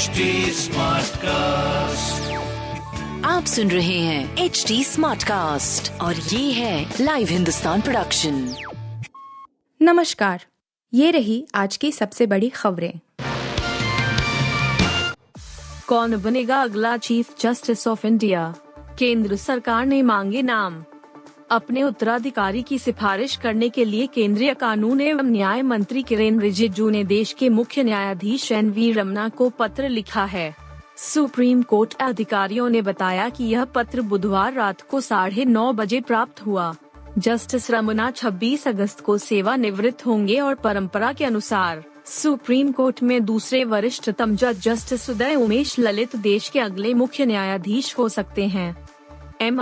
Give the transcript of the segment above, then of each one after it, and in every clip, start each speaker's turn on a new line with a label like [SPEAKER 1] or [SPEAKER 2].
[SPEAKER 1] HD cast
[SPEAKER 2] आप सुन रहे हैं एच डी स्मार्ट कास्ट और ये है लाइव हिंदुस्तान प्रोडक्शन
[SPEAKER 3] नमस्कार। ये रही आज की सबसे बड़ी खबरें।
[SPEAKER 4] कौन बनेगा अगला चीफ जस्टिस ऑफ़ इंडिया केंद्र सरकार ने मांगे नाम। अपने उत्तराधिकारी की सिफारिश करने के लिए केंद्रीय कानून एवं न्याय मंत्री किरेन रिजिजू ने देश के मुख्य न्यायाधीश एन वी रमना को पत्र लिखा है। सुप्रीम कोर्ट अधिकारियों ने बताया कि यह पत्र बुधवार रात को साढ़े नौ बजे प्राप्त हुआ। जस्टिस रमना 26 अगस्त को सेवानिवृत्त होंगे और परंपरा के अनुसार, सुप्रीम कोर्ट में दूसरे वरिष्ठतम जज जस्टिस उदय उमेश ललित देश के अगले मुख्य न्यायाधीश हो सकते हैं। एम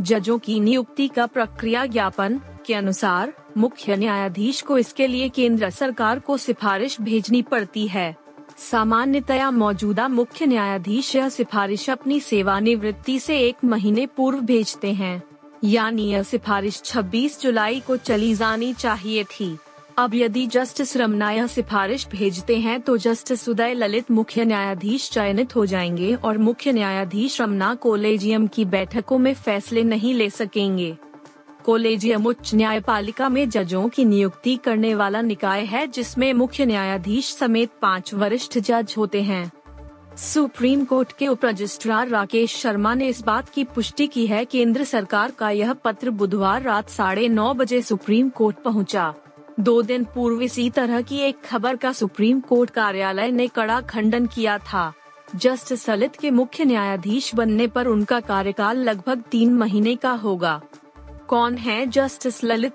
[SPEAKER 4] जजों की नियुक्ति का प्रक्रिया ज्ञापन के अनुसार, मुख्य न्यायाधीश को इसके लिए केंद्र सरकार को सिफारिश भेजनी पड़ती है। सामान्यतया मौजूदा मुख्य न्यायाधीश यह सिफारिश अपनी सेवानिवृत्ति से एक महीने पूर्व भेजते हैं। यानी यह सिफारिश 26 जुलाई को चली जानी चाहिए थी। अब यदि जस्टिस रमना यह सिफारिश भेजते हैं तो जस्टिस उदय ललित मुख्य न्यायाधीश चयनित हो जाएँगे और मुख्य न्यायाधीश रमना कोलेजियम की बैठकों में फैसले नहीं ले सकेंगे कोलेजियम उच्च न्यायपालिका में जजों की नियुक्ति करने वाला निकाय है, जिसमें मुख्य न्यायाधीश समेत पाँच वरिष्ठ जज होते हैं सुप्रीम कोर्ट के उप रजिस्ट्रार राकेश शर्मा ने इस बात की पुष्टि की है, केंद्र सरकार का यह पत्र बुधवार रात साढ़े नौ बजे सुप्रीम कोर्ट पहुँचा। दो दिन पूर्व इसी तरह की एक खबर का सुप्रीम कोर्ट कार्यालय ने कड़ा खंडन किया था। जस्टिस ललित के मुख्य न्यायाधीश बनने पर उनका कार्यकाल लगभग तीन महीने का होगा। कौन है जस्टिस ललित?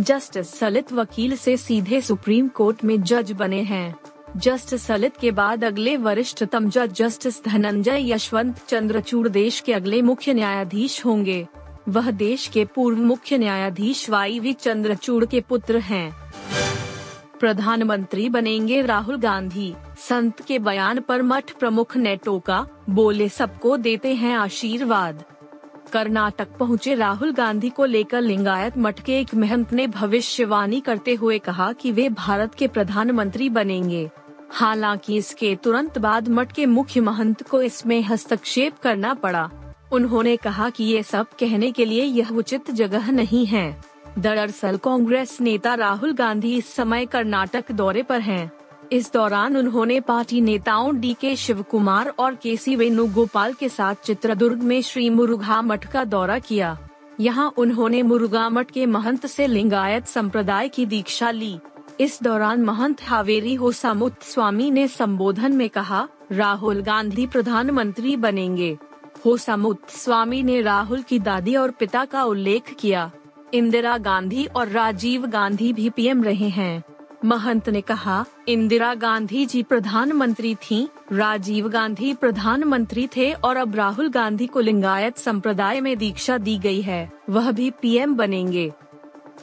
[SPEAKER 4] जस्टिस ललित वकील से सीधे सुप्रीम कोर्ट में जज बने हैं। जस्टिस ललित के बाद अगले वरिष्ठतम जज जस्टिस धनंजय यशवंत चंद्रचूड़ देश के अगले मुख्य न्यायाधीश होंगे। वह देश के पूर्व मुख्य न्यायाधीश वाई वी चंद्रचूड़ के पुत्र हैं। प्रधानमंत्री बनेंगे राहुल गांधी। संत के बयान पर मठ प्रमुख ने टोका, बोले, सबको देते हैं आशीर्वाद। कर्नाटक पहुँचे राहुल गांधी को लेकर लिंगायत मठ के एक महंत ने भविष्यवाणी करते हुए कहा कि वे भारत के प्रधानमंत्री बनेंगे। हालाँकि इसके तुरंत बाद मठ के मुख्य महंत को इसमें हस्तक्षेप करना पड़ा। उन्होंने कहा कि ये सब कहने के लिए यह उचित जगह नहीं है। दरअसल कांग्रेस नेता राहुल गांधी इस समय कर्नाटक दौरे पर हैं। इस दौरान उन्होंने पार्टी नेताओं डी के शिव कुमार और के सी वेणुगोपाल के साथ चित्रदुर्ग में श्री मुरुघा मठ का दौरा किया। यहाँ उन्होंने मुरुगा मठ के महंत से लिंगायत संप्रदाय की दीक्षा ली। इस दौरान महंत हावेरी होसामुत स्वामी ने संबोधन में कहा, राहुल गांधी प्रधानमंत्री बनेंगे। होसामुत स्वामी ने राहुल की दादी और पिता का उल्लेख किया। इंदिरा गांधी और राजीव गांधी भी पीएम रहे हैं। महंत ने कहा इंदिरा गांधी जी प्रधानमंत्री थीं, राजीव गांधी प्रधानमंत्री थे और अब राहुल गांधी को लिंगायत संप्रदाय में दीक्षा दी गई है वह भी पीएम बनेंगे।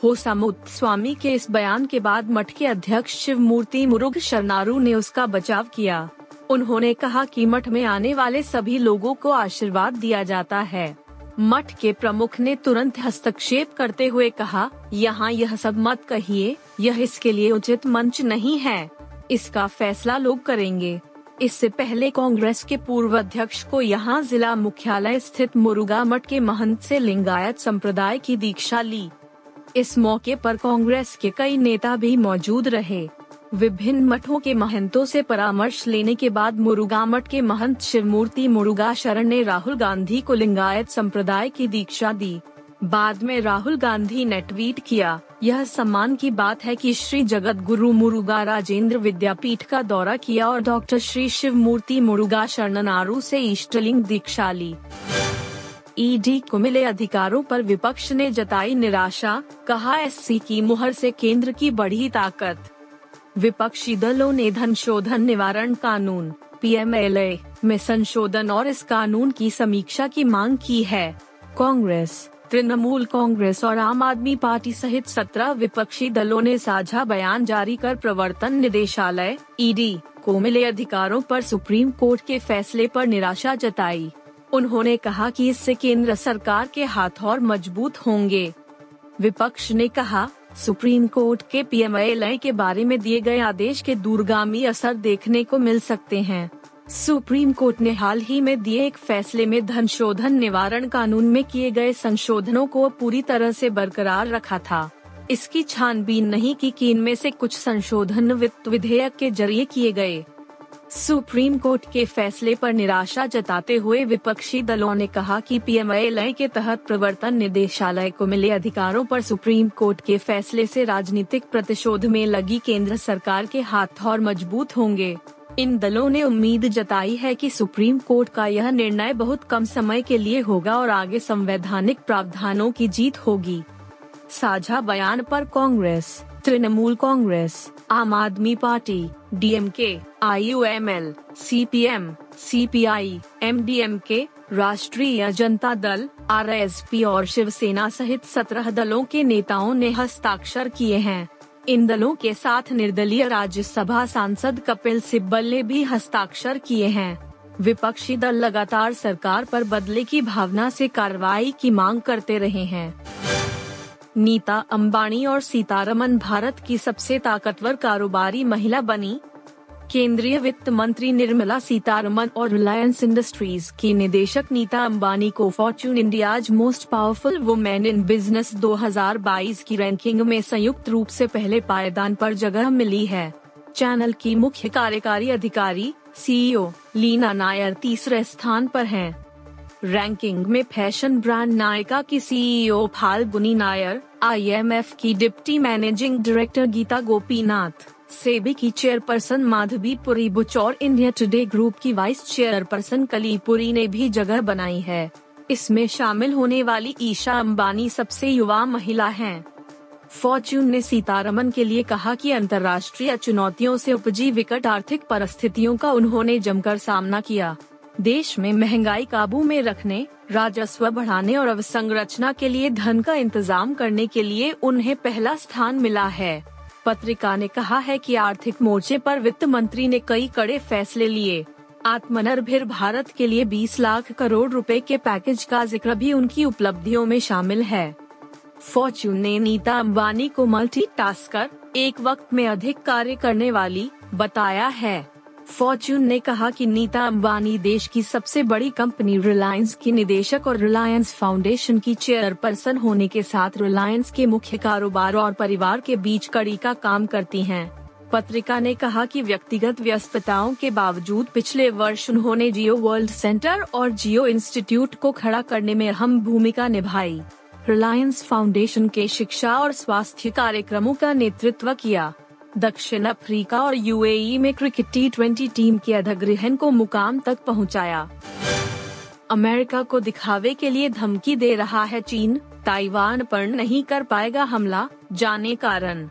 [SPEAKER 4] होसामुत स्वामी के इस बयान के बाद मठ के अध्यक्ष शिव मूर्ति मुरुग शरनारू ने उसका बचाव किया। उन्होंने कहा कि मठ में आने वाले सभी लोगों को आशीर्वाद दिया जाता है। मठ के प्रमुख ने तुरंत हस्तक्षेप करते हुए कहा, यहाँ यह सब मत कहिए, यह इसके लिए उचित मंच नहीं है। इसका फैसला लोग करेंगे। इससे पहले कांग्रेस के पूर्व अध्यक्ष को यहाँ जिला मुख्यालय स्थित मुरुगा मठ के महंत से लिंगायत संप्रदाय की दीक्षा ली। इस मौके पर कांग्रेस के कई नेता भी मौजूद रहे। विभिन्न मठों के महंतों से परामर्श लेने के बाद मुरुगा मठ के महंत शिवमूर्ति मुरुगा शरण ने राहुल गांधी को लिंगायत संप्रदाय की दीक्षा दी। बाद में राहुल गांधी ने ट्वीट किया, यह सम्मान की बात है कि श्री जगत गुरु मुरुगा राजेंद्र विद्यापीठ का दौरा किया और डॉक्टर श्री शिव मूर्ति मुरुगा शरणनारू से इष्टलिंग दीक्षा ली। ईडी को मिले अधिकारों पर विपक्ष ने जताई निराशा, कहा, एससी की मुहर से केंद्र की बढ़ी ताकत। विपक्षी दलों ने धन शोधन निवारण कानून, पीएमएलए, में संशोधन और इस कानून की समीक्षा की मांग की है। कांग्रेस, तृणमूल कांग्रेस और आम आदमी पार्टी सहित सत्रह विपक्षी दलों ने साझा बयान जारी कर प्रवर्तन निदेशालय, ईडी, को मिले अधिकारों पर सुप्रीम कोर्ट के फैसले पर निराशा जताई। उन्होंने कहा कि इससे केंद्र सरकार के हाथ और मज़बूत होंगे। विपक्ष ने कहा सुप्रीम कोर्ट के पीएमएलए के बारे में दिए गए आदेश के दूरगामी असर देखने को मिल सकते हैं। सुप्रीम कोर्ट ने हाल ही में दिए एक फैसले में धन शोधन निवारण कानून में किए गए संशोधनों को पूरी तरह से बरकरार रखा था। इसकी छानबीन नहीं की कि इनमें से कुछ संशोधन वित्त विधेयक के ज़रिए किए गए। सुप्रीम कोर्ट के फैसले पर निराशा जताते हुए विपक्षी दलों ने कहा कि पीएमएलए के तहत प्रवर्तन निदेशालय को मिले अधिकारों पर सुप्रीम कोर्ट के फैसले से राजनीतिक प्रतिशोध में लगी केंद्र सरकार के हाथ और मज़बूत होंगे। इन दलों ने उम्मीद जताई है कि सुप्रीम कोर्ट का यह निर्णय बहुत कम समय के लिए होगा और आगे संवैधानिक प्रावधानों की जीत होगी। साझा बयान पर Congress, Trinamool Congress Aam Aadmi Party DMK IUML CPM CPI MDMK Rashtriya Janata Dal RSP और शिवसेना सहित सत्रह दलों के नेताओं ने हस्ताक्षर किए हैं। इन दलों के साथ निर्दलीय राज्यसभा सांसद कपिल सिब्बल ने भी हस्ताक्षर किए हैं। विपक्षी दल लगातार सरकार पर बदले की भावना से कार्रवाई की मांग करते रहे हैं। नीता, अंबानी और सीतारमन भारत की सबसे ताकतवर कारोबारी महिला बनी केंद्रीय वित्त मंत्री निर्मला सीतारमन और रिलायंस इंडस्ट्रीज़ की निदेशक नीता अंबानी को Fortune India's most powerful women in business 2022 की रैंकिंग में संयुक्त रूप से पहले पायदान पर जगह मिली है चैनल की मुख्य कार्यकारी अधिकारी सीईओ लीना नायर तीसरे स्थान पर हैं। रैंकिंग में फ़ैशन ब्रांड नायका की सीईओ फाल्गुनी नायर आईएमएफ की deputy managing director Geeta Gopinath, SEBI की चेयरपर्सन माधवी पुरी बुचौर इंडिया टुडे ग्रुप की वाइस चेयरपर्सन कली पुरी ने भी जगह बनाई है इसमें शामिल होने वाली ईशा अंबानी सबसे युवा महिला हैं। फॉर्च्यून ने सीतारमन के लिए कहा कि अंतर्राष्ट्रीय चुनौतियों से उपजी विकट आर्थिक परिस्थितियों का उन्होंने जमकर सामना किया देश में महँगाई काबू में रखने, राजस्व बढ़ाने और अवसंरचना के लिए धन का इंतज़ाम करने के लिए उन्हें पहला स्थान मिला है। पत्रिका ने कहा है कि आर्थिक मोर्चे पर वित्त मंत्री ने कई कड़े फैसले लिए। आत्मनिर्भर भारत के लिए 20 लाख करोड़ रुपए के पैकेज का ज़िक्र भी उनकी उपलब्धियों में शामिल है। फॉर्च्यून ने नीता अंबानी को मल्टी एक वक्त में अधिक कार्य करने वाली, बताया है। फॉर्च्यून ने कहा कि नीता अंबानी देश की सबसे बड़ी कंपनी रिलायंस की निदेशक और रिलायंस फाउंडेशन की चेयरपर्सन होने के साथ रिलायंस के मुख्य कारोबार और परिवार के बीच कड़ी का काम करती हैं। पत्रिका ने कहा कि व्यक्तिगत व्यस्तताओं के बावजूद पिछले वर्ष उन्होंने जियो वर्ल्ड सेंटर और जियो इंस्टीट्यूट को खड़ा करने में अहम भूमिका निभाई रिलायंस फाउंडेशन के शिक्षा और स्वास्थ्य कार्यक्रमों का नेतृत्व किया दक्षिण अफ्रीका और यूएई में क्रिकेट टी ट्वेंटी टीम के अधिग्रहण को मुकाम तक पहुँचाया। अमेरिका को दिखावे के लिए धमकी दे रहा है चीन। ताइवान पर नहीं कर पाएगा हमला, जाने कारण।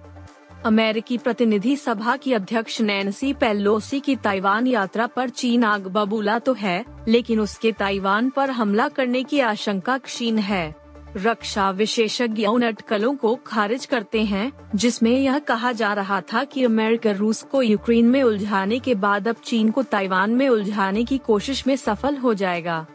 [SPEAKER 4] अमेरिकी प्रतिनिधि सभा की अध्यक्ष नैन्सी पेलोसी की ताइवान यात्रा पर चीन आग बबूला तो है, लेकिन उसके ताइवान पर हमला करने की आशंका क्षीण है। रक्षा विशेषज्ञ उन अटकलों को खारिज करते हैं, जिसमें यह कहा जा रहा था कि अमेरिका रूस को यूक्रेन में उलझाने के बाद अब चीन को ताइवान में उलझाने की कोशिश में सफल हो जाएगा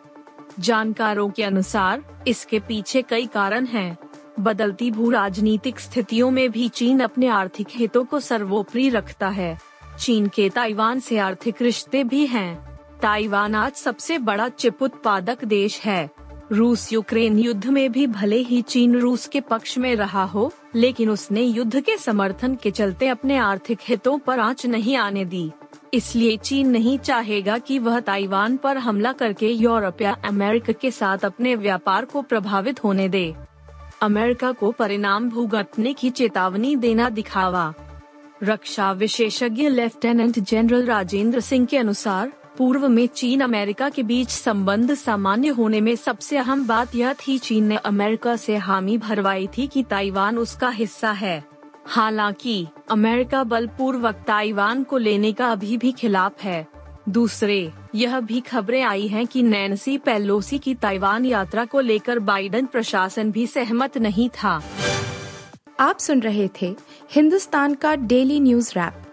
[SPEAKER 4] जानकारों के अनुसार, इसके पीछे कई कारण हैं। बदलती भू राजनीतिक स्थितियों में भी चीन अपने आर्थिक हितों को सर्वोपरि रखता है चीन के ताइवान से आर्थिक रिश्ते भी हैं। ताइवान आज सबसे बड़ा चिप उत्पादक देश है रूस यूक्रेन युद्ध में भी भले ही चीन रूस के पक्ष में रहा हो, लेकिन उसने युद्ध के समर्थन के चलते अपने आर्थिक हितों पर आँच नहीं आने दी। इसलिए चीन नहीं चाहेगा कि वह ताइवान पर हमला करके यूरोप या अमेरिका के साथ अपने व्यापार को प्रभावित होने दे। अमेरिका को परिणाम भुगतने की चेतावनी देना दिखावा। रक्षा विशेषज्ञ लेफ्टिनेंट जनरल राजेंद्र सिंह के अनुसार पूर्व में चीन अमेरिका के बीच संबंध सामान्य होने में सबसे अहम बात यह थी चीन ने अमेरिका से हामी भरवाई थी कि ताइवान उसका हिस्सा है। हालाँकि, अमेरिका बलपूर्वक ताइवान को लेने का अभी भी खिलाफ है। दूसरे, यह भी खबरें आई हैं कि नैन्सी पेलोसी की ताइवान यात्रा को लेकर बाइडन प्रशासन भी सहमत नहीं था।
[SPEAKER 3] आप सुन रहे थे हिंदुस्तान का डेली न्यूज़ रैप।